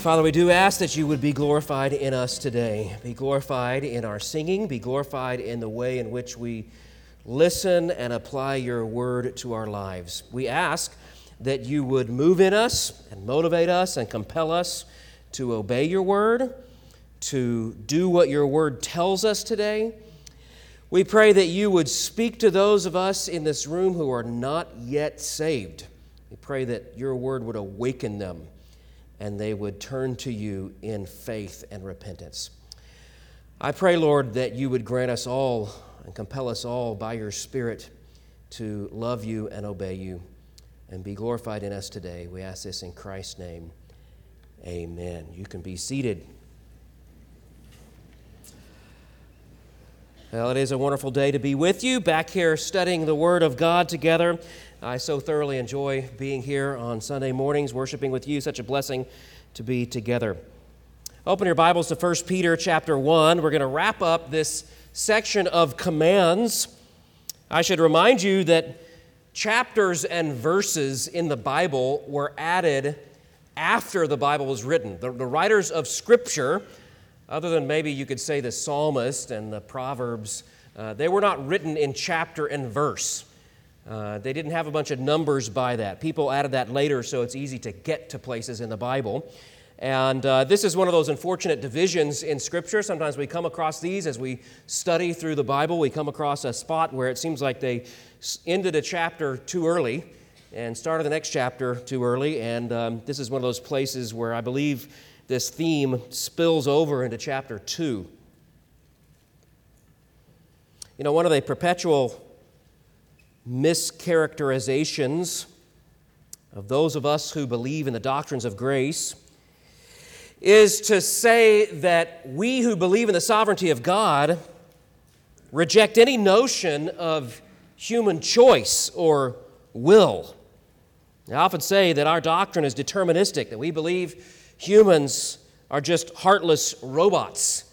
Father, we do ask that you would be glorified in us today. Be glorified in our singing, be glorified in the way in which we listen and apply your word to our lives. We ask that you would move in us and motivate us and compel us to obey your word, to do what your word tells us today. We pray that you would speak to those of us in this room who are not yet saved. We pray that your word would awaken them and they would turn to you in faith and repentance. I pray, Lord, that you would grant us all and compel us all by your Spirit to love you and obey you and be glorified in us today. We ask this in Christ's name. Amen. You can be seated. Well, it is a wonderful day to be with you back here studying the Word of God together. I so thoroughly enjoy being here on Sunday mornings, worshiping with you. Such a blessing to be together. Open your Bibles to 1 Peter chapter 1. We're going to wrap up this section of commands. I should remind you that chapters and verses in the Bible were added after the Bible was written. The, the writers of Scripture, other than maybe you could say the psalmist and the Proverbs, uh, they were not written in chapter and verse. Uh, they didn't have a bunch of numbers by that. People added that later so it's easy to get to places in the Bible. And uh, this is one of those unfortunate divisions in Scripture. Sometimes we come across these as we study through the Bible. We come across a spot where it seems like they ended a chapter too early and started the next chapter too early. And um, this is one of those places where I believe this theme spills over into chapter 2. You know, one of the perpetual mischaracterizations of those of us who believe in the doctrines of grace is to say that we who believe in the sovereignty of God reject any notion of human choice or will. I often say that our doctrine is deterministic, that we believe humans are just heartless robots,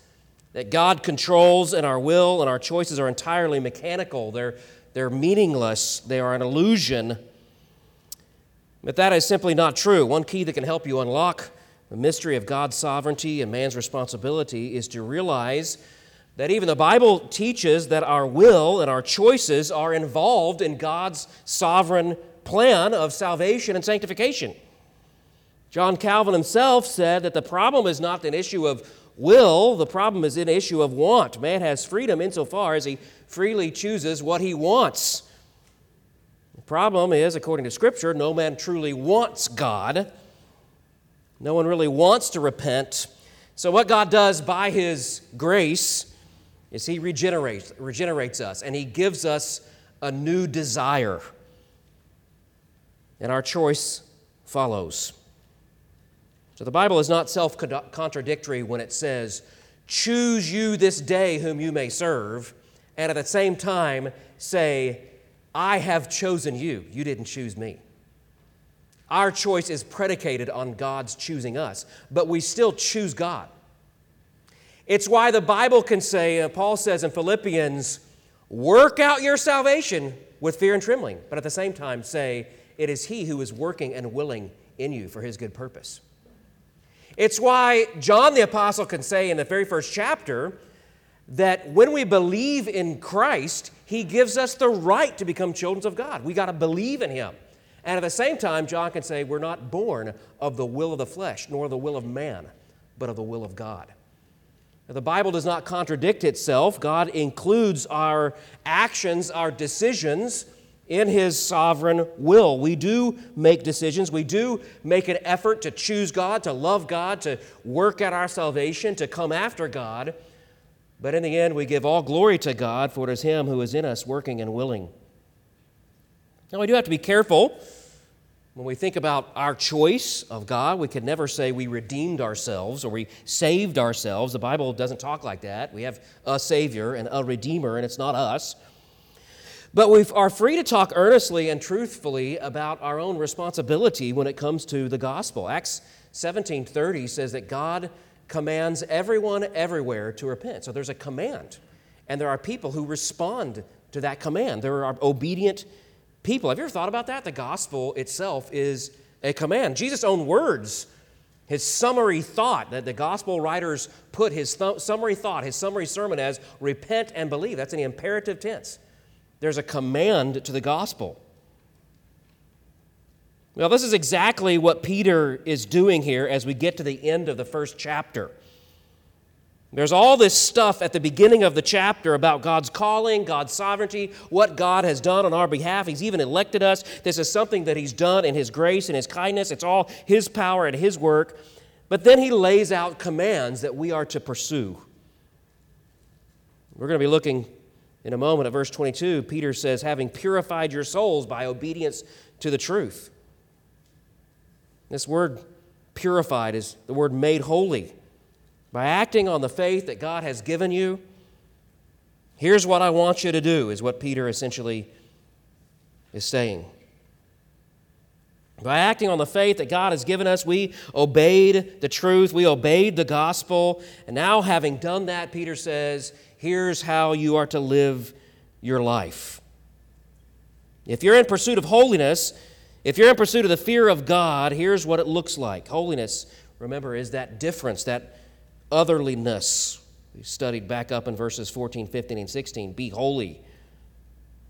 that God controls and our will and our choices are entirely mechanical. They're they're meaningless, they are an illusion. But that is simply not true. One key that can help you unlock the mystery of God's sovereignty and man's responsibility is to realize that even the Bible teaches that our will and our choices are involved in God's sovereign plan of salvation and sanctification. John Calvin himself said that the problem is not an issue of will, the problem is an issue of want. Man has freedom insofar as he freely chooses what he wants. The problem is, according to Scripture, no man truly wants God. No one really wants to repent. So, what God does by His grace is He regenerates, regenerates us and He gives us a new desire. And our choice follows. So, the Bible is not self contradictory when it says, Choose you this day whom you may serve and at the same time say, I have chosen you. You didn't choose me. Our choice is predicated on God's choosing us, but we still choose God. It's why the Bible can say, uh, Paul says in Philippians, work out your salvation with fear and trembling, but at the same time say, it is He who is working and willing in you for His good purpose. It's why John the Apostle can say in the very first chapter, that when we believe in Christ, He gives us the right to become children of God. We got to believe in Him. And at the same time, John can say, We're not born of the will of the flesh, nor the will of man, but of the will of God. Now, the Bible does not contradict itself. God includes our actions, our decisions in His sovereign will. We do make decisions. We do make an effort to choose God, to love God, to work at our salvation, to come after God. But in the end, we give all glory to God, for it is Him who is in us, working and willing. Now, we do have to be careful when we think about our choice of God. We could never say we redeemed ourselves or we saved ourselves. The Bible doesn't talk like that. We have a Savior and a Redeemer, and it's not us. But we are free to talk earnestly and truthfully about our own responsibility when it comes to the gospel. Acts 17:30 says that God commands everyone everywhere to repent. So there's a command, and there are people who respond to that command. There are obedient people. Have you ever thought about that? The gospel itself is a command. Jesus' own words His summary thought that the gospel writers put his th- summary thought, his summary sermon as repent and believe. That's an imperative tense. There's a command to the gospel. Well, this is exactly what Peter is doing here as we get to the end of the first chapter. There's all this stuff at the beginning of the chapter about God's calling, God's sovereignty, what God has done on our behalf. He's even elected us. This is something that He's done in His grace and His kindness. It's all His power and His work. But then He lays out commands that we are to pursue. We're going to be looking in a moment at verse 22. Peter says, having purified your souls by obedience to the truth. This word purified is the word made holy. By acting on the faith that God has given you, here's what I want you to do, is what Peter essentially is saying. By acting on the faith that God has given us, we obeyed the truth, we obeyed the gospel, and now having done that, Peter says, here's how you are to live your life. If you're in pursuit of holiness, if you're in pursuit of the fear of God, here's what it looks like. Holiness, remember, is that difference, that otherliness. We studied back up in verses 14, 15, and 16. Be holy.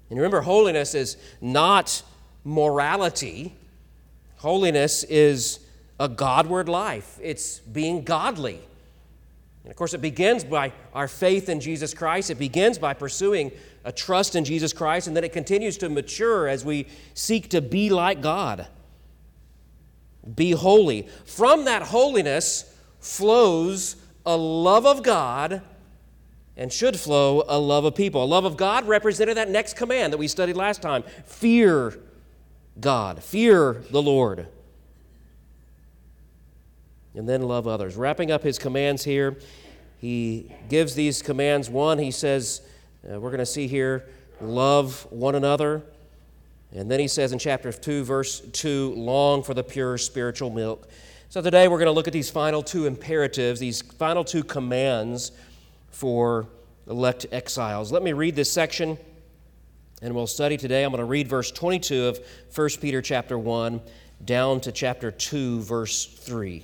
And remember, holiness is not morality, holiness is a Godward life, it's being godly. And of course, it begins by our faith in Jesus Christ. It begins by pursuing a trust in Jesus Christ, and then it continues to mature as we seek to be like God. Be holy. From that holiness flows a love of God and should flow a love of people. A love of God represented that next command that we studied last time fear God, fear the Lord. And then love others. Wrapping up his commands here, he gives these commands. One, he says, uh, we're going to see here, love one another. And then he says in chapter 2, verse 2, long for the pure spiritual milk. So today we're going to look at these final two imperatives, these final two commands for elect exiles. Let me read this section and we'll study today. I'm going to read verse 22 of 1 Peter chapter 1 down to chapter 2 verse 3.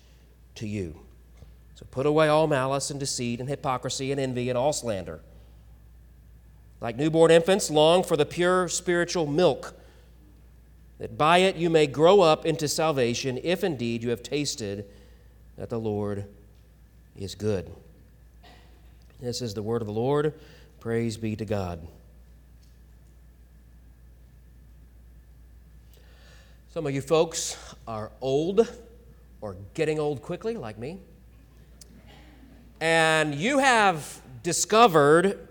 to you. So put away all malice and deceit and hypocrisy and envy and all slander. Like newborn infants, long for the pure spiritual milk that by it you may grow up into salvation, if indeed you have tasted that the Lord is good. This is the word of the Lord. Praise be to God. Some of you folks are old or getting old quickly, like me. And you have discovered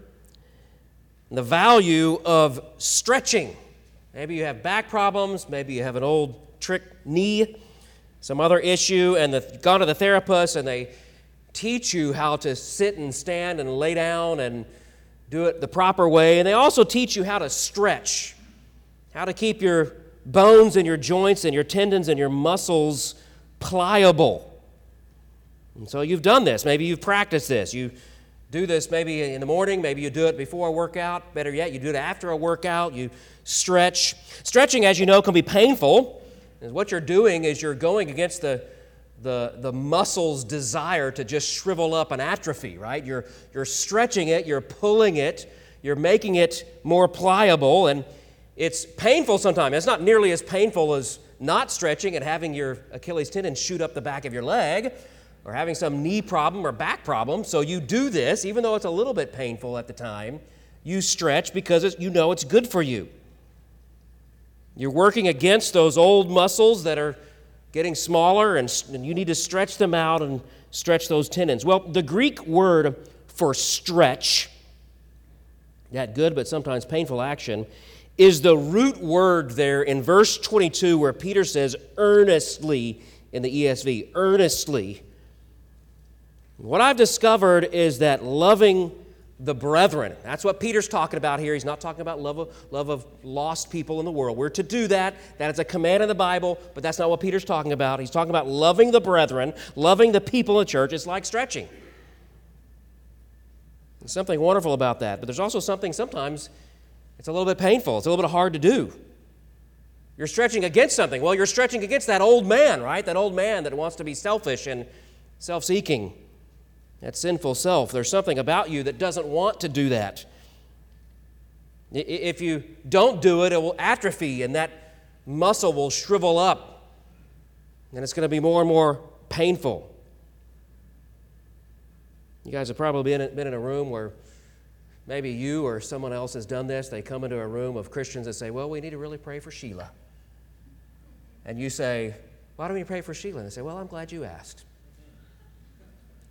the value of stretching. Maybe you have back problems, maybe you have an old trick knee, some other issue, and you've gone to the therapist and they teach you how to sit and stand and lay down and do it the proper way. And they also teach you how to stretch, how to keep your bones and your joints and your tendons and your muscles pliable. And so you've done this. Maybe you've practiced this. You do this maybe in the morning, maybe you do it before a workout. Better yet, you do it after a workout. You stretch. Stretching, as you know, can be painful. And what you're doing is you're going against the, the, the muscle's desire to just shrivel up and atrophy, right? You're, you're stretching it, you're pulling it, you're making it more pliable, and it's painful sometimes. It's not nearly as painful as not stretching and having your Achilles tendon shoot up the back of your leg or having some knee problem or back problem. So you do this, even though it's a little bit painful at the time, you stretch because you know it's good for you. You're working against those old muscles that are getting smaller, and, and you need to stretch them out and stretch those tendons. Well, the Greek word for stretch, that good but sometimes painful action, is the root word there in verse 22 where Peter says earnestly in the ESV, earnestly. What I've discovered is that loving the brethren, that's what Peter's talking about here. He's not talking about love of, love of lost people in the world. We're to do that. That is a command in the Bible, but that's not what Peter's talking about. He's talking about loving the brethren, loving the people in the church. It's like stretching. There's something wonderful about that, but there's also something sometimes it's a little bit painful, it's a little bit hard to do. You're stretching against something. Well, you're stretching against that old man, right? That old man that wants to be selfish and self seeking that sinful self. There's something about you that doesn't want to do that. If you don't do it, it will atrophy and that muscle will shrivel up. And it's going to be more and more painful. You guys have probably been, in a room where maybe you or someone else has done this. They come into a room of Christians and say, Well, we need to really pray for Sheila. And you say, Why don't we pray for Sheila? And they say, Well, I'm glad you asked.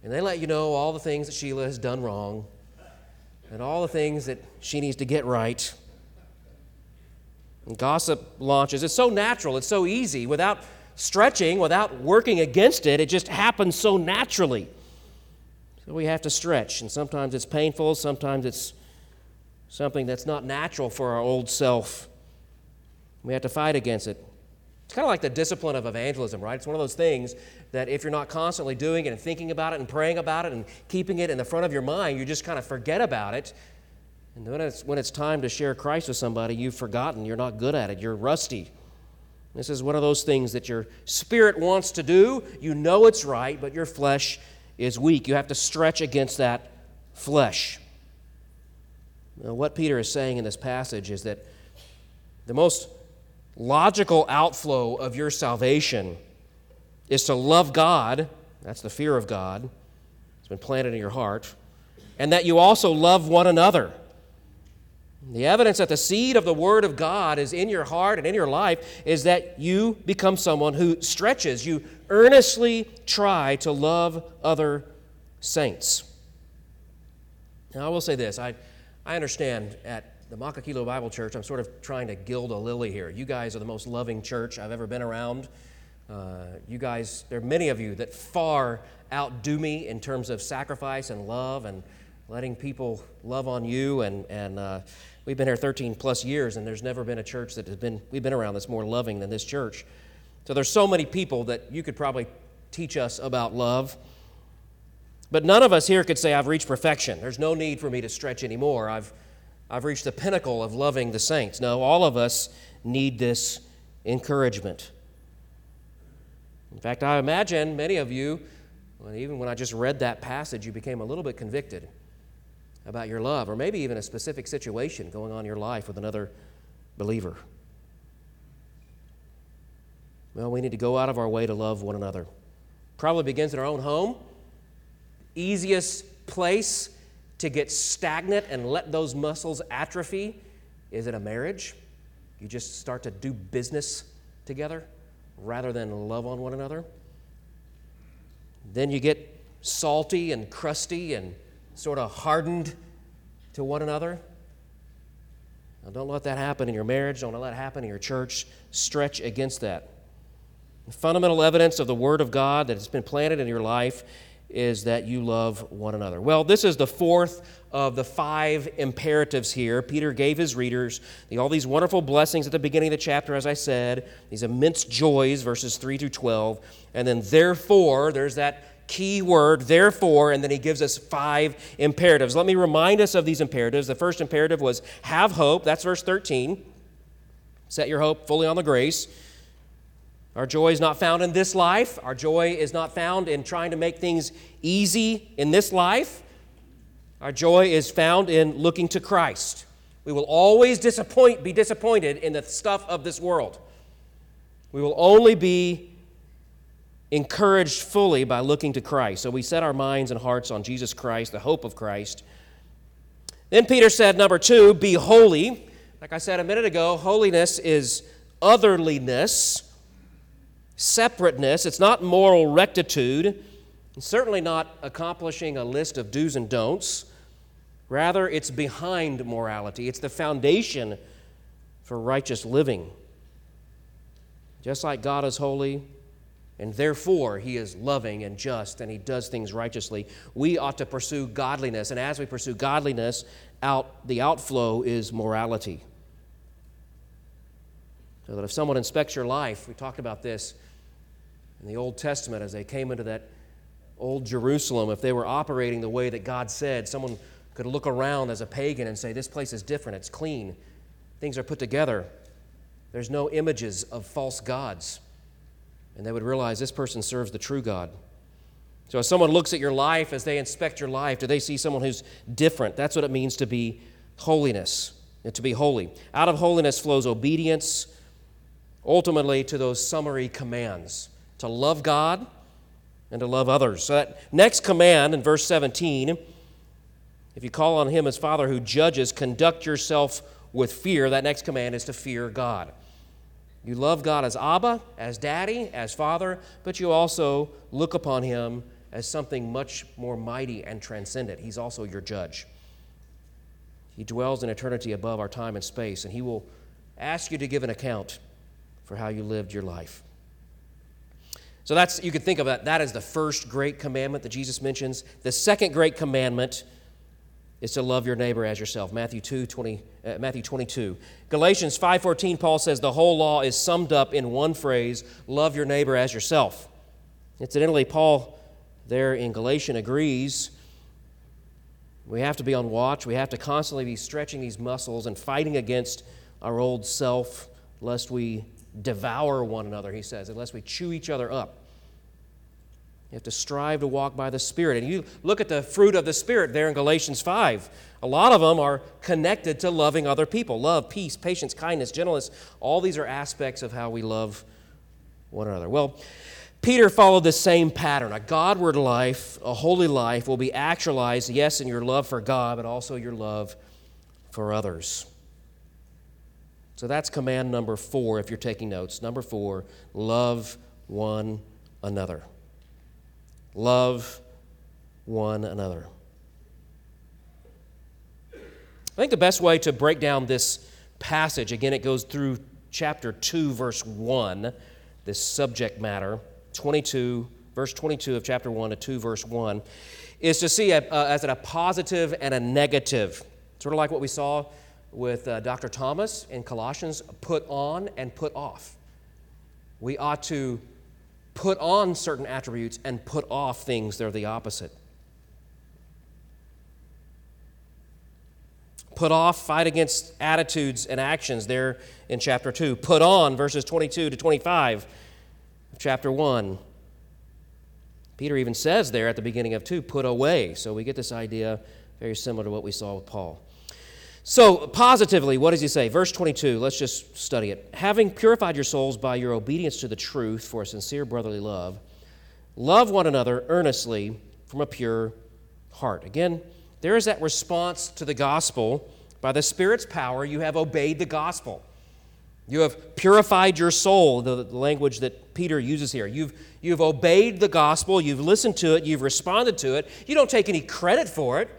And they let you know all the things that Sheila has done wrong and all the things that she needs to get right. And gossip launches. It's so natural, it's so easy. Without stretching, without working against it, it just happens so naturally. We have to stretch. And sometimes it's painful, sometimes it's something that's not natural for our old self. We have to fight against it. It's kind of like the discipline of evangelism, right? It's one of those things that if you're not constantly doing it and thinking about it and praying about it and keeping it in the front of your mind, you just kind of forget about it. And when it's, when it's time to share Christ with somebody, you've forgotten. You're not good at it. You're rusty. This is one of those things that your spirit wants to do. You know it's right, but your flesh is weak. You have to stretch against that flesh. Now, what Peter is saying in this passage is that the most logical outflow of your salvation is to love God. That's the fear of God. It's been planted in your heart. And that you also love one another. The evidence that the seed of the Word of God is in your heart and in your life is that you become someone who stretches. You earnestly try to love other saints. Now, I will say this I, I understand at the Makakilo Bible Church, I'm sort of trying to gild a lily here. You guys are the most loving church I've ever been around. Uh, you guys, there are many of you that far outdo me in terms of sacrifice and love and letting people love on you. And, and uh, we've been here 13 plus years, and there's never been a church that has been, we've been around that's more loving than this church. So there's so many people that you could probably teach us about love. But none of us here could say, I've reached perfection. There's no need for me to stretch anymore. I've I've reached the pinnacle of loving the saints. No, all of us need this encouragement. In fact, I imagine many of you, even when I just read that passage, you became a little bit convicted about your love, or maybe even a specific situation going on in your life with another believer. Well, we need to go out of our way to love one another. Probably begins in our own home. Easiest place to get stagnant and let those muscles atrophy? Is it a marriage? You just start to do business together rather than love on one another? Then you get salty and crusty and sort of hardened to one another. Now, don't let that happen in your marriage. Don't let it happen in your church. Stretch against that. The fundamental evidence of the Word of God that has been planted in your life is that you love one another. Well, this is the fourth of the five imperatives here. Peter gave his readers all these wonderful blessings at the beginning of the chapter, as I said, these immense joys, verses 3 through 12. And then, therefore, there's that key word, therefore, and then he gives us five imperatives. Let me remind us of these imperatives. The first imperative was have hope, that's verse 13. Set your hope fully on the grace. Our joy is not found in this life. Our joy is not found in trying to make things easy in this life. Our joy is found in looking to Christ. We will always disappoint, be disappointed in the stuff of this world. We will only be encouraged fully by looking to Christ. So we set our minds and hearts on Jesus Christ, the hope of Christ. Then Peter said, number two, be holy. Like I said a minute ago, holiness is otherliness separateness, it's not moral rectitude, certainly not accomplishing a list of do's and don'ts. Rather, it's behind morality, it's the foundation for righteous living. Just like God is holy, and therefore he is loving and just and he does things righteously, we ought to pursue godliness. And as we pursue godliness, out, the outflow is morality. So that if someone inspects your life, we talked about this in the Old Testament as they came into that old Jerusalem, if they were operating the way that God said, someone could look around as a pagan and say, This place is different, it's clean, things are put together, there's no images of false gods. And they would realize this person serves the true God. So, as someone looks at your life, as they inspect your life, do they see someone who's different? That's what it means to be holiness, and to be holy. Out of holiness flows obedience, ultimately, to those summary commands to love God and to love others. So, that next command in verse 17 if you call on Him as Father who judges, conduct yourself with fear. That next command is to fear God. You love God as Abba, as Daddy, as Father, but you also look upon Him as something much more mighty and transcendent. He's also your judge. He dwells in eternity above our time and space, and He will ask you to give an account for how you lived your life. So that's you could think of that that as the first great commandment that Jesus mentions. The second great commandment is to love your neighbor as yourself. Matthew 2, 20, uh, Matthew 22. Galatians 5.14, Paul says the whole law is summed up in one phrase, love your neighbor as yourself. Incidentally, Paul there in Galatian agrees we have to be on watch. We have to constantly be stretching these muscles and fighting against our old self, lest we devour one another, he says, unless we chew each other up. You have to strive to walk by the Spirit. And you look at the fruit of the Spirit there in Galatians 5. A lot of them are connected to loving other people love, peace, patience, kindness, gentleness. All these are aspects of how we love one another. Well, Peter followed the same pattern. A Godward life, a holy life, will be actualized, yes, in your love for God, but also your love for others. So that's command number four if you're taking notes. Number four, love one another. Love one another. I think the best way to break down this passage, again, it goes through chapter 2, verse 1, this subject matter, 22, verse 22 of chapter 1 to 2, verse 1, is to see a, uh, as a positive and a negative. Sort of like what we saw with uh, Dr. Thomas in Colossians put on and put off. We ought to put on certain attributes and put off things that are the opposite. Put off, fight against attitudes and actions there in chapter 2. Put on, verses 22 to 25 of chapter 1. Peter even says there at the beginning of 2, put away. So we get this idea very similar to what we saw with Paul. So, positively, what does he say? Verse 22, let's just study it. Having purified your souls by your obedience to the truth for a sincere brotherly love, love one another earnestly from a pure heart. Again, there is that response to the gospel. By the Spirit's power, you have obeyed the gospel. You have purified your soul, the language that Peter uses here. You've, you've obeyed the gospel, you've listened to it, you've responded to it. You don't take any credit for it.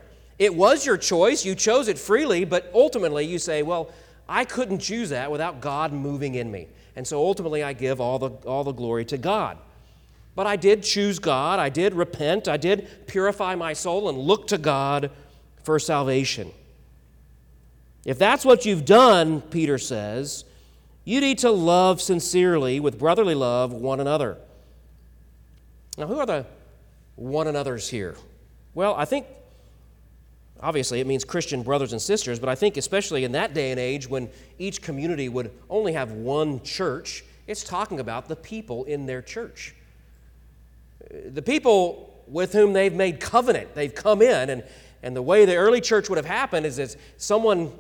It was your choice, you chose it freely, but ultimately you say, well, I couldn't choose that without God moving in me. And so ultimately I give all the, all the glory to God. But I did choose God, I did repent, I did purify my soul and look to God for salvation. If that's what you've done, Peter says, you need to love sincerely with brotherly love one another. Now, who are the one another's here? Well, I think Obviously, it means Christian brothers and sisters, but I think especially in that day and age when each community would only have one church, it's talking about the people in their church. The people with whom they've made covenant, they've come in, and, and the way the early church would have happened is as someone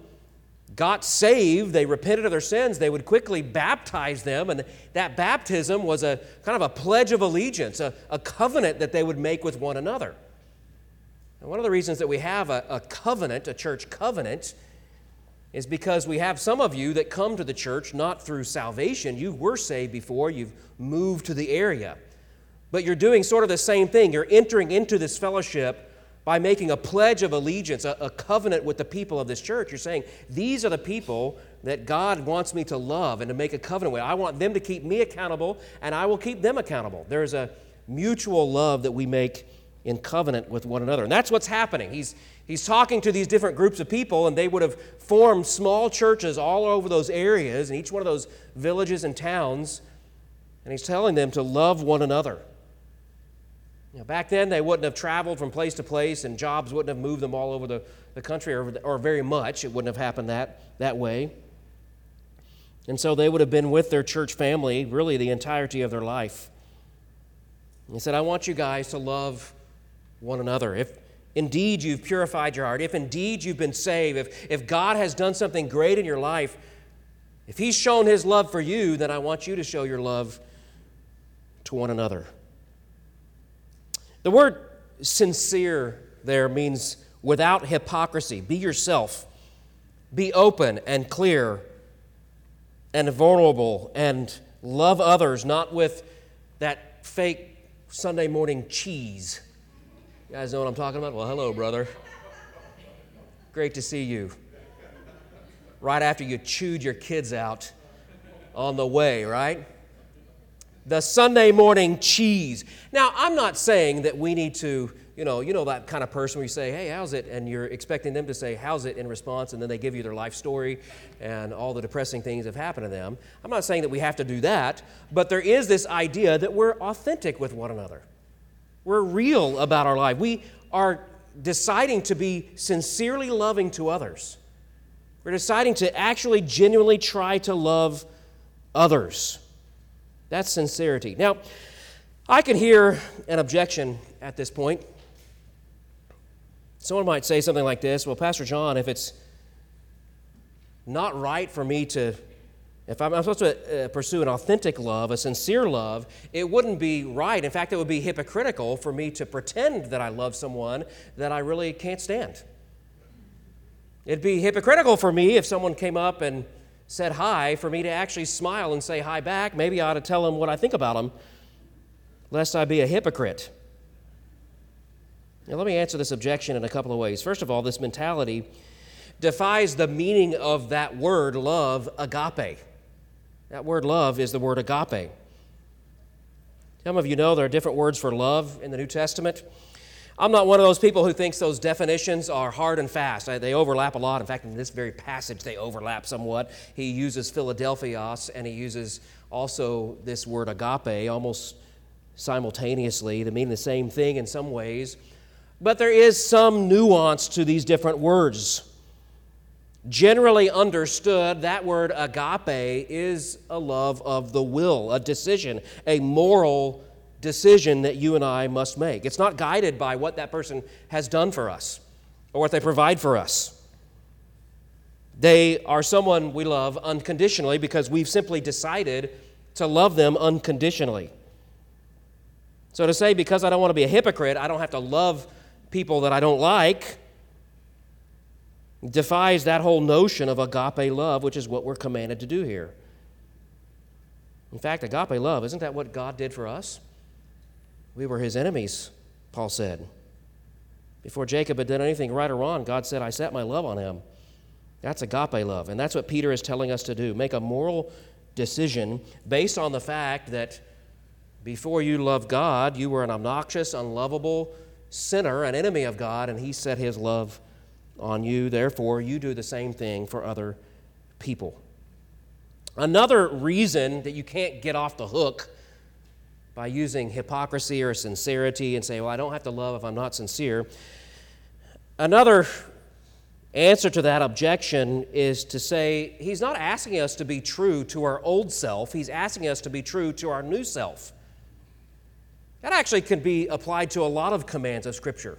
got saved, they repented of their sins, they would quickly baptize them, and that baptism was a kind of a pledge of allegiance, a, a covenant that they would make with one another. And one of the reasons that we have a, a covenant, a church covenant, is because we have some of you that come to the church not through salvation. You were saved before, you've moved to the area. But you're doing sort of the same thing. You're entering into this fellowship by making a pledge of allegiance, a, a, covenant with the people of this church. You're saying, These are the people that God wants me to love and to make a covenant with. I want them to keep me accountable, and I will keep them accountable. There's a mutual love that we make in covenant with one another. And that's what's happening. He's, he's talking to these different groups of people, and they would have formed small churches all over those areas, in each one of those villages and towns. And he's telling them to love one another. You know, back then, they wouldn't have traveled from place to place, and jobs wouldn't have moved them all over the, the country, or, or very much. It wouldn't have happened that, that way. And so they would have been with their church family really the entirety of their life. he said, I want you guys to love one another. If indeed you've purified your heart, if indeed you've been saved, if, if God has done something great in your life, if He's shown His love for you, then I want you to show your love to one another. The word sincere there means without hypocrisy. Be yourself. Be open and clear and vulnerable and love others, not with that fake Sunday morning cheese. You guys know what I'm talking about? Well, hello, brother. Great to see you. Right after you chewed your kids out on the way, right? the Sunday morning cheese. Now, I'm not saying that we need to, you know, you know that kind of person where you say, "Hey, how's it?" and you're expecting them to say, "How's it?" in response, and then they give you their life story and all the depressing things that have happened to them. I'm not saying that we have to do that, but there is this idea that we're authentic with one another. We're real about our life. We are deciding to be sincerely loving to others. We're deciding to actually genuinely try to love others. That's sincerity. Now, I can hear an objection at this point. Someone might say something like this Well, Pastor Jon, if it's not right for me to, if I'm, supposed to uh, pursue an authentic love, a sincere love, it wouldn't be right. In fact, it would be hypocritical for me to pretend that I love someone that I really can't stand. It'd be hypocritical for me if someone came up and said hi for me to actually smile and say hi back. Maybe I ought to tell them what I think about them, lest I be a hypocrite. Now, let me answer this objection in a couple of ways. First of all, this mentality defies the meaning of that word love, agape. That word love is the word agape. Some of you know there are different words for love in the New Testament. I'm not one of those people who thinks those definitions are hard and fast. They overlap a lot. In fact, in this very passage, they overlap somewhat. He uses Philadelphios and he uses also this word agape almost simultaneously to mean the same thing in some ways. But there is some nuance to these different words. Generally understood, that word agape is a love of the will, a decision, a moral decision that you and I must make. It's not guided by what that person has done for us or what they provide for us. They are someone we love unconditionally because we've simply decided to love them unconditionally. So to say, because I don't want to be a hypocrite, I don't have to love people that I don't like, defies that whole notion of agape love, which is what we're commanded to do here. In fact, agape love, isn't that what God did for us? We were his enemies, Paul said. Before Jacob had done anything right or wrong, God said, I set my love on him. That's agape love. And that's what Peter is telling us to do. Make a moral decision based on the fact that before you loved God, you were an obnoxious, unlovable sinner, an enemy of God, and he set his love on you. Therefore, you do the same thing for other people. Another reason that you can't get off the hook by using hypocrisy or sincerity and say, well, I don't have to love if I'm not sincere. Another answer to that objection is to say he's not asking us to be true to our old self, he's asking us to be true to our new self. That actually can be applied to a lot of commands of Scripture.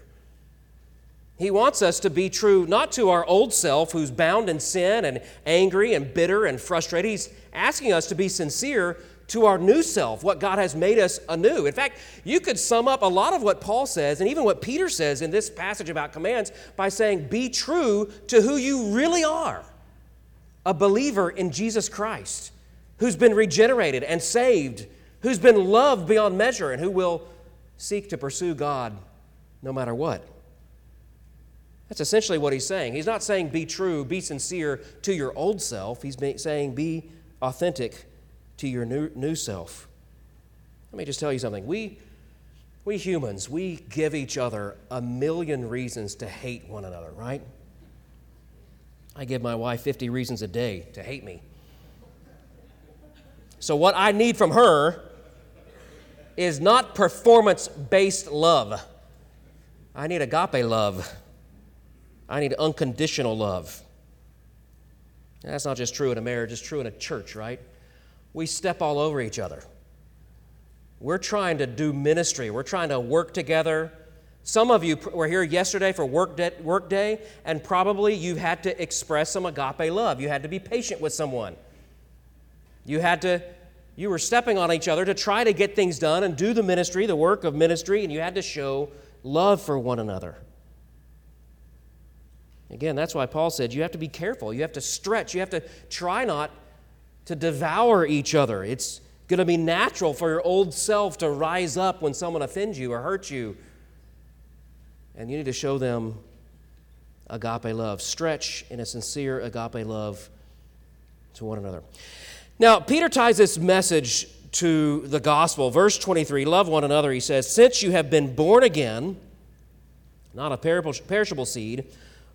He wants us to be true not to our old self who's bound in sin and angry and bitter and frustrated. He's asking us to be sincere to our new self, what God has made us anew. In fact, you could sum up a lot of what Paul says and even what Peter says in this passage about commands by saying, Be true to who you really are a believer in Jesus Christ, who's been regenerated and saved, who's been loved beyond measure, and who will seek to pursue God no matter what. That's essentially what he's saying. He's not saying be true, be sincere to your old self. He's saying be authentic to your new, new self. Let me just tell you something. We, we humans, we give each other a million reasons to hate one another, right? I give my wife 50 reasons a day to hate me. So, what I need from her is not performance based love. I need agape love. I need unconditional love. That's not just true in a marriage, it's true in a church, right? We step all over each other. We're trying to do ministry, we're trying to work together. Some of you were here yesterday for work work day, and probably you had to express some agape love. You had to be patient with someone. You had to, you were stepping on each other to try to get things done and do the ministry, the work of ministry, and you had to show love for one another. Again, that's why Paul said you have to be careful. You have to stretch. You have to try not to devour each other. It's going to be natural for your old self to rise up when someone offends you or hurts you. And you need to show them agape love. Stretch in a sincere agape love to one another. Now, Peter ties this message to the gospel. Verse 23 Love one another, he says, Since you have been born again, not a perishable seed,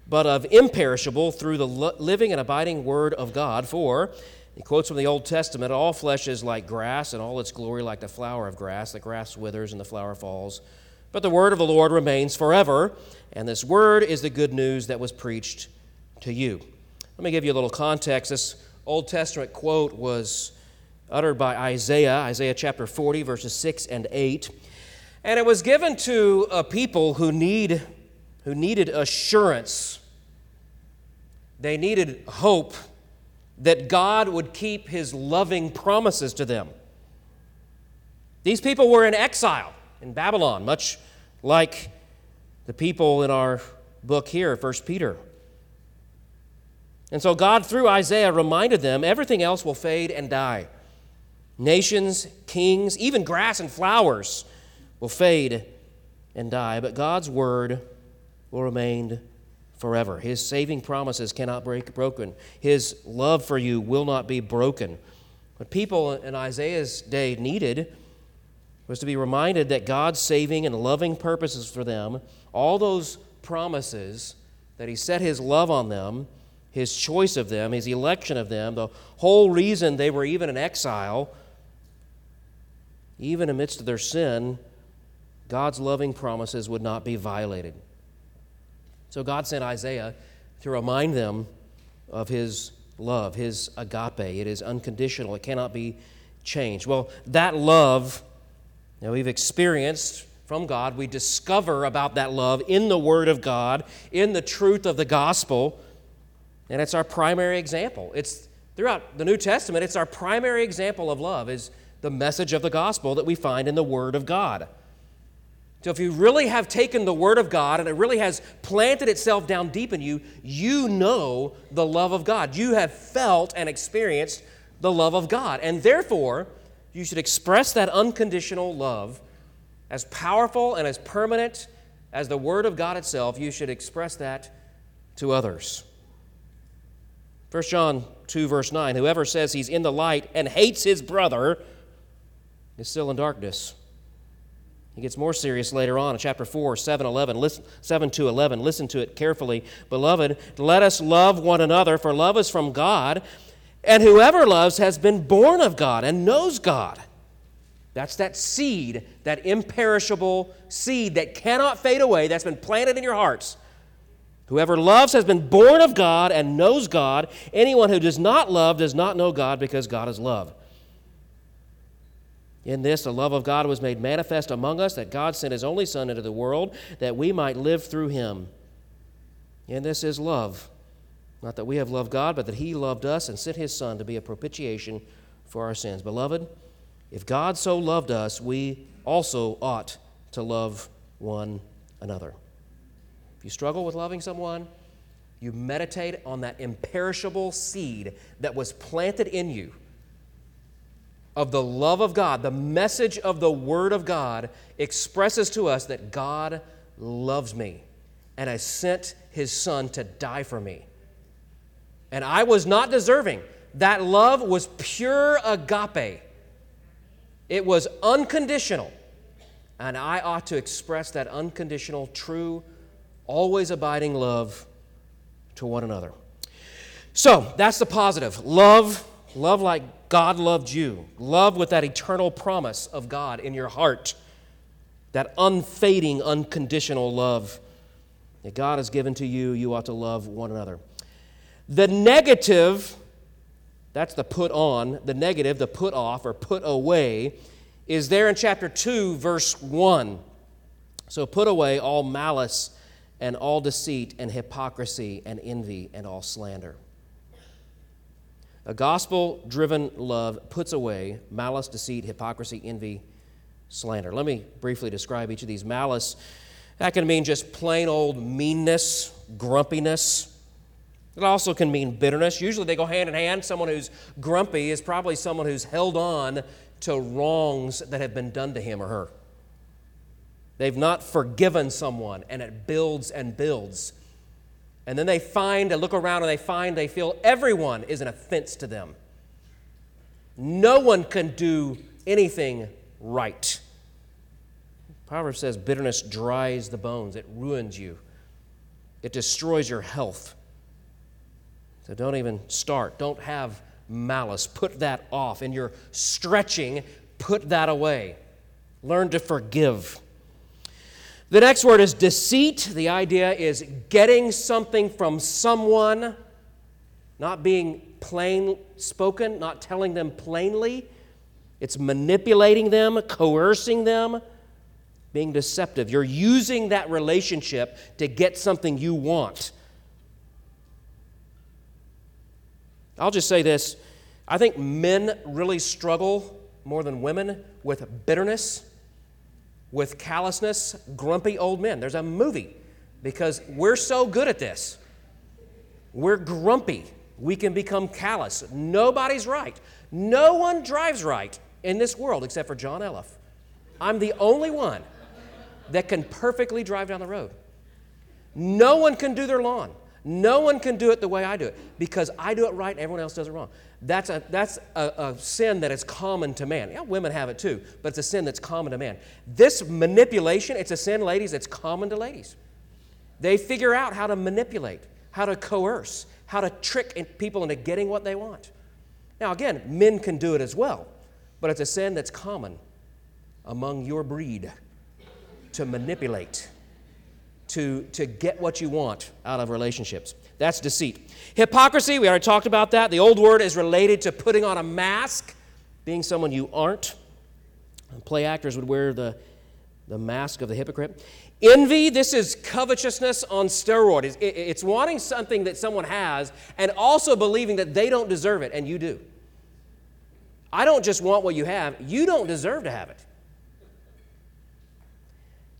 but of imperishable through the living and abiding word of God. For, he quotes from the Old Testament, all flesh is like grass, and all its glory like the flower of grass. The grass withers and the flower falls. But the word of the Lord remains forever, and this word is the good news that was preached to you. Let me give you a little context. This Old Testament quote was uttered by Isaiah, Isaiah chapter 40, verses 6 and 8. And it was given to a people who need who needed assurance. They needed hope that God would keep his loving promises to them. These people were in exile in Babylon, much like the people in our book here, 1 Peter. And so God, through Isaiah, reminded them everything else will fade and die. Nations, kings, even grass and flowers will fade and die, but God's word will remain forever. His saving promises cannot be broken. His love for you will not be broken. What people in Isaiah's day needed was to be reminded that God's saving and loving purposes for them, all those promises that He set His love on them, His choice of them, His election of them, the whole reason they were even in exile, even amidst their sin, God's loving promises would not be violated. So God sent Isaiah to remind them of his love, his agape. It is unconditional, it cannot be changed. Well, that love that we've experienced from God, we discover about that love in the Word of God, in the truth of the gospel, and it's our primary example. It's throughout the New Testament, it's our primary example of love is the message of the gospel that we find in the Word of God. So, if you really have taken the Word of God and it really has planted itself down deep in you, you know the love of God. You have felt and experienced the love of God. And therefore, you should express that unconditional love as powerful and as permanent as the Word of God itself. You should express that to others. 1 John 2, verse 9 Whoever says he's in the light and hates his brother is still in darkness. He gets more serious later on in chapter 4, 7, 11, listen, 7 to 11. Listen to it carefully. Beloved, let us love one another, for love is from God, and whoever loves has been born of God and knows God. That's that seed, that imperishable seed that cannot fade away, that's been planted in your hearts. Whoever loves has been born of God and knows God. Anyone who does not love does not know God because God is love. In this, the love of God was made manifest among us, that God sent his only Son into the world that we might live through him. And this is love. Not that we have loved God, but that he loved us and sent his Son to be a propitiation for our sins. Beloved, if God so loved us, we also ought to love one another. If you struggle with loving someone, you meditate on that imperishable seed that was planted in you of the love of God, the message of the Word of God expresses to us that God loves me. and has sent his son to die for me. And I was not deserving. That love was pure agape, it was unconditional. And I ought to express that unconditional, true, always abiding love to one another. So that's the positive. Love, love like God loved you. Love with that eternal promise of God in your heart. That unfading, unconditional love that God has given to you, you ought to love one another. The negative, that's the put on, the negative, the put off or put away, is there in chapter 2, verse 1. So put away all malice and all deceit and hypocrisy and envy and all slander. A gospel driven love puts away malice, deceit, hypocrisy, envy, slander. Let me briefly describe each of these. Malice, that can mean just plain old meanness, grumpiness. It also can mean bitterness. Usually they go hand in hand. Someone who's grumpy is probably someone who's held on to wrongs that have been done to him or her. They've not forgiven someone, and it builds and builds. And then they find, they look around and they find, they feel everyone is an offense to them. No one can do anything right. Proverbs says bitterness dries the bones, it ruins you, it destroys your health. So don't even start. Don't have malice. Put that off. In your stretching, put that away. Learn to forgive. The next word is deceit. The idea is getting something from someone, not being plain spoken, not telling them plainly. It's manipulating them, coercing them, being deceptive. You're using that relationship to get something you want. I'll just say this I think men really struggle more than women with bitterness, with callousness, grumpy old men. There's a movie because we're so good at this. We're grumpy. We can become callous. Nobody's right. No one drives right in this world except for Jon Elliff. I'm the only one that can perfectly drive down the road. No one can do their lawn. No one can do it the way I do it because I do it right and everyone else does it wrong. That's a, that's a, a, sin that is common to man. Yeah, women have it too, but it's a sin that's common to man. This manipulation, it's a sin, ladies, it's common to ladies. They figure out how to manipulate, how to coerce, how to trick people into getting what they want. Now, again, men can do it as well, but it's a sin that's common among your breed to manipulate to, to get what you want out of relationships. That's deceit. Hypocrisy, we already talked about that. The old word is related to putting on a mask, being someone you aren't. Play actors would wear the, the mask of the hypocrite. Envy, this is covetousness on steroids. It's wanting something that someone has and also believing that they don't deserve it and you do. I don't just want what you have, you don't deserve to have it.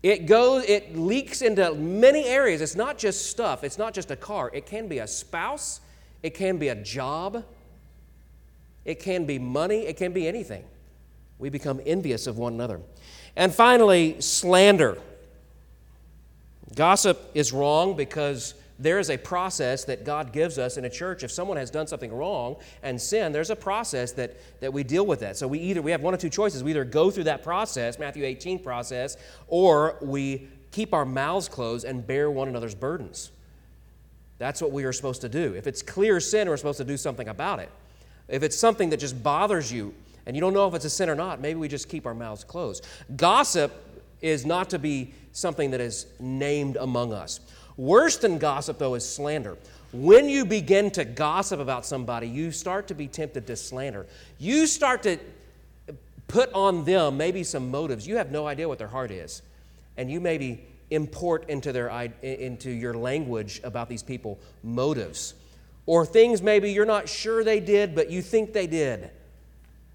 It goes, it leaks into many areas. It's not just stuff, it's not just a car. It can be a spouse, it can be a job, it can be money, it can be anything. We become envious of one another. And finally, slander. Gossip is wrong because there is a process that God gives us in a church. If someone has done something wrong and sin, there's a process that, that we deal with that. So we either we have one of two choices. We either go through that process, Matthew 18 process, or we keep our mouths closed and bear one another's burdens. That's what we are supposed to do. If it's clear sin, we're supposed to do something about it. If it's something that just bothers you and you don't know if it's a sin or not, maybe we just keep our mouths closed. Gossip is not to be something that is named among us. Worse than gossip, though, is slander. When you begin to gossip about somebody, you start to be tempted to slander. You start to put on them maybe some motives. You have no idea what their heart is. And you maybe import into, their, into your language about these people motives or things maybe you're not sure they did, but you think they did.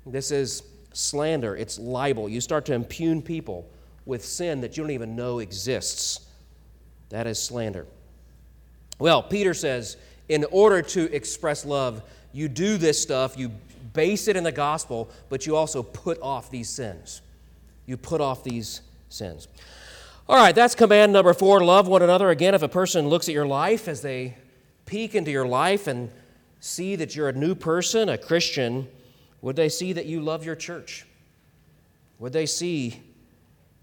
This is slander, it's libel. You start to impugn people with sin that you don't even know exists. That is slander. Well, Peter says, in order to express love, you do this stuff, you base it in the gospel, but you also put off these sins. You put off these sins. All right, that's command number four love one another. Again, if a person looks at your life as they peek into your life and see that you're a new person, a Christian, would they see that you love your church? Would they see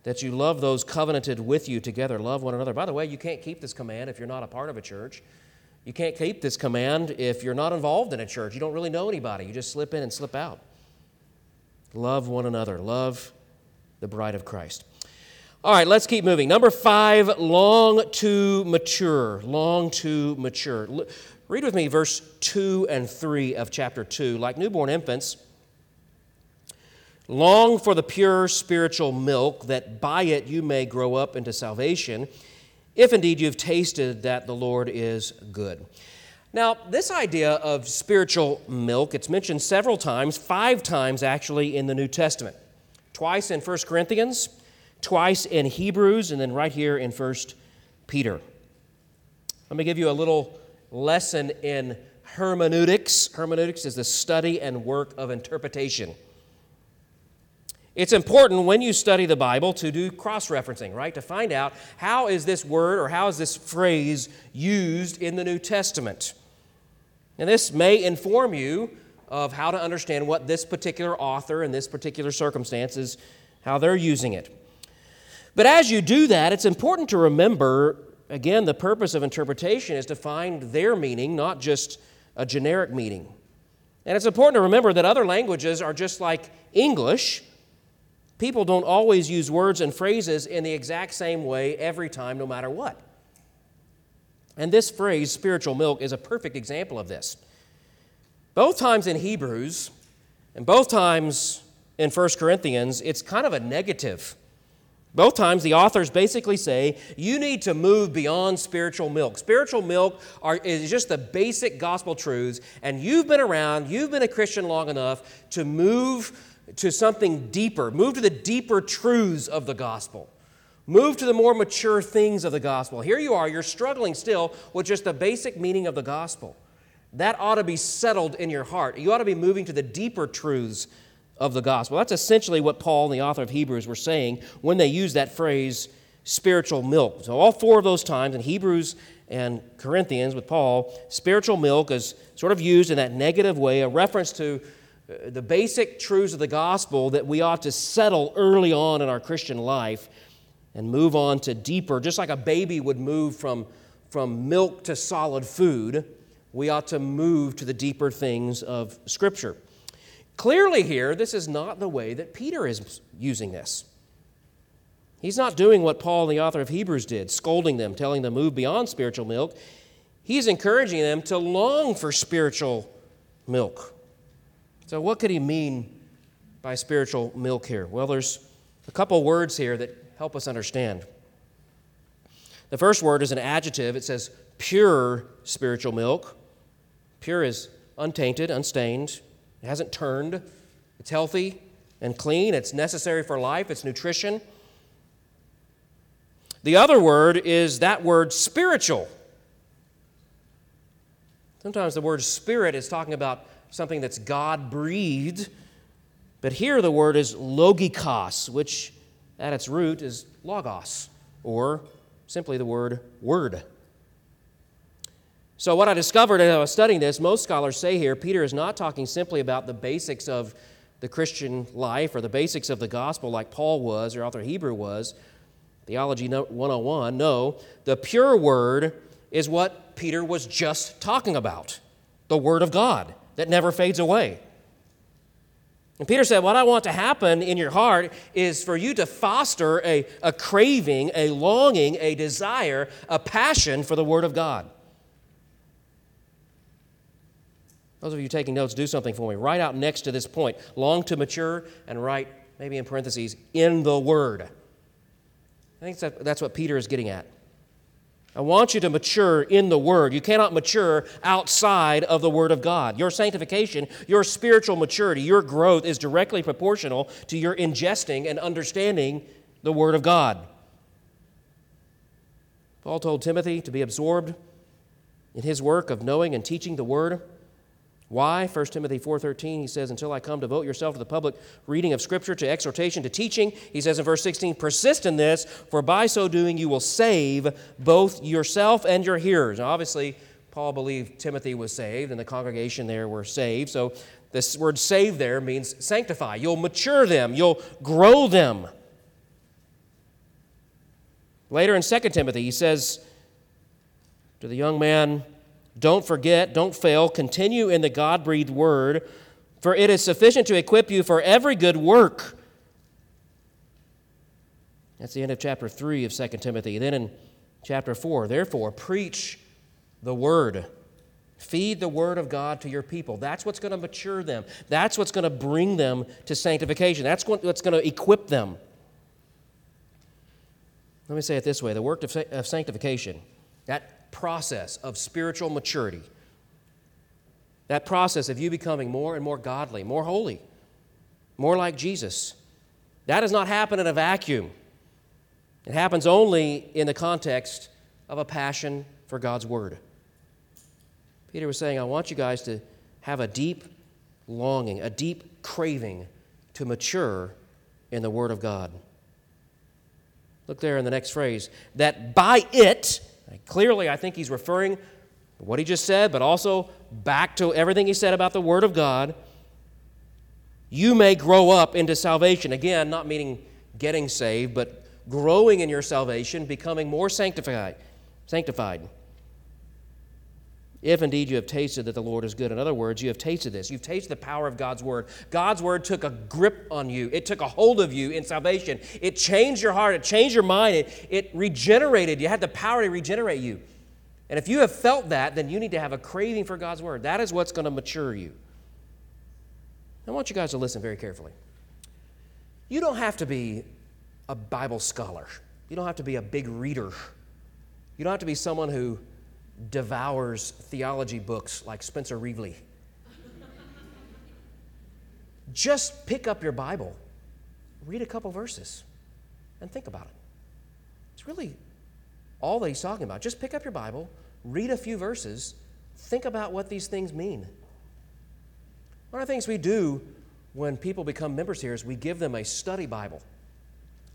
that you love those covenanted with you together, love one another? By the way, you can't keep this command if you're not a part of a church. You can't keep this command if you're not involved in a church. You don't really know anybody. You just slip in and slip out. Love one another. Love the bride of Christ. All right, let's keep moving. Number five, long to mature. Long to mature. Read with me verse 2 and 3 of chapter 2. Like newborn infants, long for the pure spiritual milk, that by it you may grow up into salvation, if indeed you've tasted that the Lord is good. Now, this idea of spiritual milk, it's mentioned several times, five times actually in the New Testament. Twice in 1 Corinthians, twice in Hebrews, and then right here in 1 Peter. Let me give you a little lesson in hermeneutics. Hermeneutics is the study and work of interpretation. It's important when you study the Bible to do cross referencing, right? To find out how is this word or how is this phrase used in the New Testament. And this may inform you of how to understand what this particular author in this particular circumstances, how they're using it. But as you do that, it's important to remember again, the purpose of interpretation is to find their meaning, not just a generic meaning. And it's important to remember that other languages are just like English. People don't always use words and phrases in the exact same way every time, no matter what. And this phrase, spiritual milk, is a perfect example of this. Both times in Hebrews and both times in 1 Corinthians, it's kind of a negative both times, the authors basically say you need to move beyond spiritual milk. Spiritual milk are, is just the basic gospel truths, and you've been around, you've been a Christian long enough to move to something deeper, move to the deeper truths of the gospel. Move to the more mature things of the gospel. Here you are, you're struggling still with just the basic meaning of the gospel. That ought to be settled in your heart. You ought to be moving to the deeper truths of the gospel. That's essentially what Paul and the author of Hebrews were saying when they used that phrase, spiritual milk. So, all four of those times in Hebrews and Corinthians with Paul, spiritual milk is sort of used in that negative way, a reference to Uh, the basic truths of the gospel that we ought to settle early on in our Christian life and move on to deeper, just like a baby would move from, from milk to solid food, we ought to move to the deeper things of Scripture. Clearly, here, this is not the way that Peter is using this. He's not doing what Paul, the author of Hebrews, did, scolding them, telling them to move beyond spiritual milk. He's encouraging them to long for spiritual milk. So, what could he mean by spiritual milk here? Well, there's a couple words here that help us understand. The first word is an adjective. It says pure spiritual milk. Pure is untainted, unstained. It hasn't turned. It's healthy and clean. It's necessary for life. It's nutrition. The other word is that word spiritual. Sometimes the word spirit is talking about something that's God breathed, but here the word is logikos, which at its root is logos, or simply the word word. So, what I discovered as I was studying this, most scholars say here Peter is not talking simply about the basics of the Christian life or the basics of the gospel like Paul was or author Hebrew was, Theology 101. No, the pure word is what Peter was just talking about the Word of God that never fades away. And Peter said, What I want to happen in your heart is for you to foster a, a craving, a longing, a desire, a passion for the Word of God. Those of you taking notes, do something for me. Write out next to this point, long to mature, and write, maybe in parentheses, in the Word. I think that's what Peter is getting at. I want you to mature in the Word. You cannot mature outside of the Word of God. Your sanctification, your spiritual maturity, your growth is directly proportional to your ingesting and understanding the Word of God. Paul told Timothy to be absorbed in his work of knowing and teaching the Word. Why? 1 Timothy 4:13 he says until I come devote yourself to the public reading of scripture to exhortation to teaching. He says in verse 16 persist in this for by so doing you will save both yourself and your hearers. Now obviously Paul believed Timothy was saved and the congregation there were saved. So this word save there means sanctify. You'll mature them, you'll grow them. Later in 2 Timothy he says to the young man don't forget, don't fail, continue in the God breathed word, for it is sufficient to equip you for every good work. That's the end of chapter 3 of 2 Timothy. Then in chapter 4, therefore, preach the word. Feed the word of God to your people. That's what's going to mature them. That's what's going to bring them to sanctification. That's what's going to equip them. Let me say it this way the work of sanctification, that process of spiritual maturity, that process of you becoming more and more godly, more holy, more like Jesus, that does not happen in a vacuum. It happens only in the context of a passion for God's Word. Peter was saying, I want you guys to have a deep longing, a deep craving to mature in the Word of God. Look there in the next phrase that by it Clearly, I think he's referring to what he just said, but also back to everything he said about the Word of God. You may grow up into salvation. Again, not meaning getting saved, but growing in your salvation, becoming more sanctified. Sanctified. If indeed you have tasted that the Lord is good. In other words, you have tasted this. You've tasted the power of God's Word. God's Word took a grip on you, it took a hold of you in salvation. It changed your heart, it changed your mind, it, it regenerated. You had the power to regenerate you. And if you have felt that, then you need to have a craving for God's Word. That is what's going to mature you. I want you guys to listen very carefully. You don't have to be a Bible scholar, you don't have to be a big reader, you don't have to be someone who devours theology books like Spencer Reevely. Just pick up your Bible, read a couple verses, and think about it. It's really all that he's talking about. Just pick up your Bible, read a few verses, think about what these things mean. One of the things we do when people become members here is we give them a study Bible.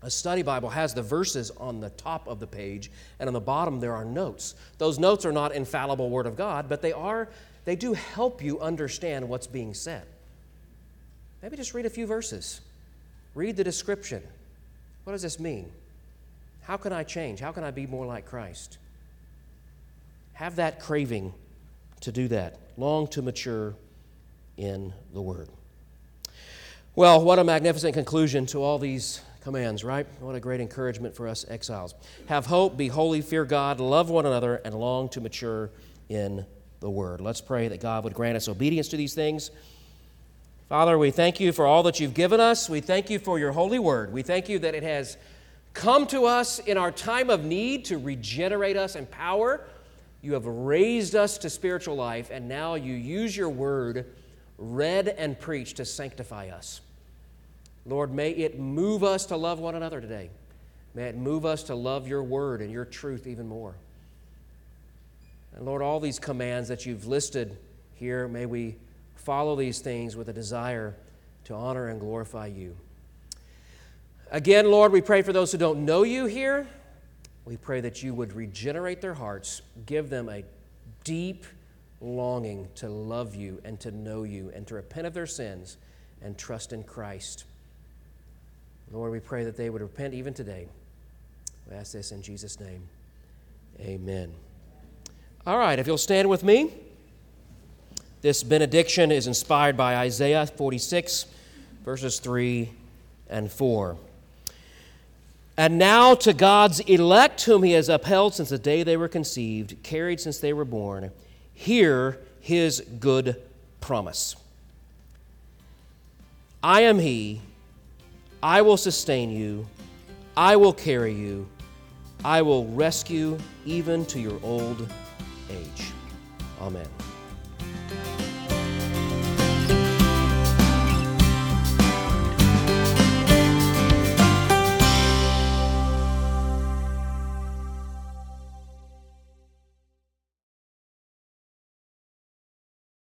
A study Bible has the verses on the top of the page, and on the bottom there are notes. Those notes are not infallible Word of God, but they are, they do help you understand what's being said. Maybe just read a few verses. Read the description. What does this mean? How can I change? How can I be more like Christ? Have that craving to do that. Long to mature in the Word. Well, what a magnificent conclusion to all these commands, right? What a great encouragement for us exiles. Have hope, be holy, fear God, love one another, and long to mature in the Word. Let's pray that God would grant us obedience to these things. Father, we thank you for all that you've given us. We thank you for your holy word. We thank you that it has come to us in our time of need to regenerate us and power. You have raised us to spiritual life, and now you use your word, read and preached, to sanctify us. Lord, may it move us to love one another today. May it move us to love your word and your truth even more. And Lord, all these commands that you've listed here, may we follow these things with a desire to honor and glorify you. Again, Lord, we pray for those who don't know you here. We pray that you would regenerate their hearts, give them a deep longing to love you and to know you and to repent of their sins and trust in Christ. Lord, we pray that they would repent even today. We ask this in Jesus' name. Amen. All right, if you'll stand with me. This benediction is inspired by Isaiah 46, verses 3 and 4. And now to God's elect, whom he has upheld since the day they were conceived, carried since they were born, hear his good promise. I am he I will sustain you, I will carry you, I will rescue even to your old age. Amen.